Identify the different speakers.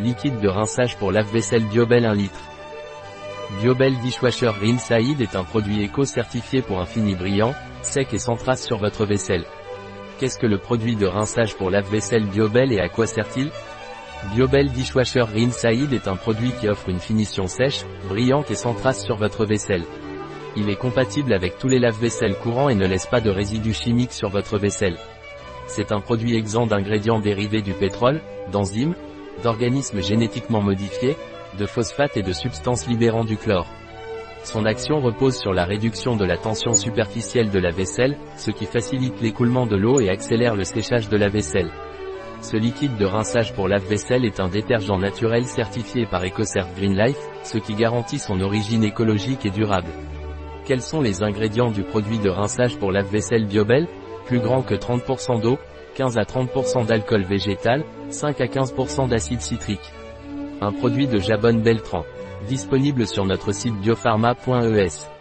Speaker 1: liquide de rinçage pour lave-vaisselle Biobel 1 litre. Biobel Dishwasher Rinse est un produit éco-certifié pour un fini brillant, sec et sans trace sur votre vaisselle. Qu'est-ce que le produit de rinçage pour lave-vaisselle Biobel et à quoi sert-il? Biobel Dishwasher Rinse est un produit qui offre une finition sèche, brillante et sans trace sur votre vaisselle. Il est compatible avec tous les lave-vaisselle courants et ne laisse pas de résidus chimiques sur votre vaisselle. C'est un produit exempt d'ingrédients dérivés du pétrole, d'enzymes, d'organismes génétiquement modifiés, de phosphates et de substances libérant du chlore. Son action repose sur la réduction de la tension superficielle de la vaisselle, ce qui facilite l'écoulement de l'eau et accélère le séchage de la vaisselle. Ce liquide de rinçage pour lave-vaisselle est un détergent naturel certifié par EcoCert Green Life, ce qui garantit son origine écologique et durable. Quels sont les ingrédients du produit de rinçage pour lave-vaisselle Biobel? Plus grand que 30% d'eau, 15 à 30% d'alcool végétal, 5 à 15% d'acide citrique. Un produit de Jabonne Beltran. Disponible sur notre site biopharma.es.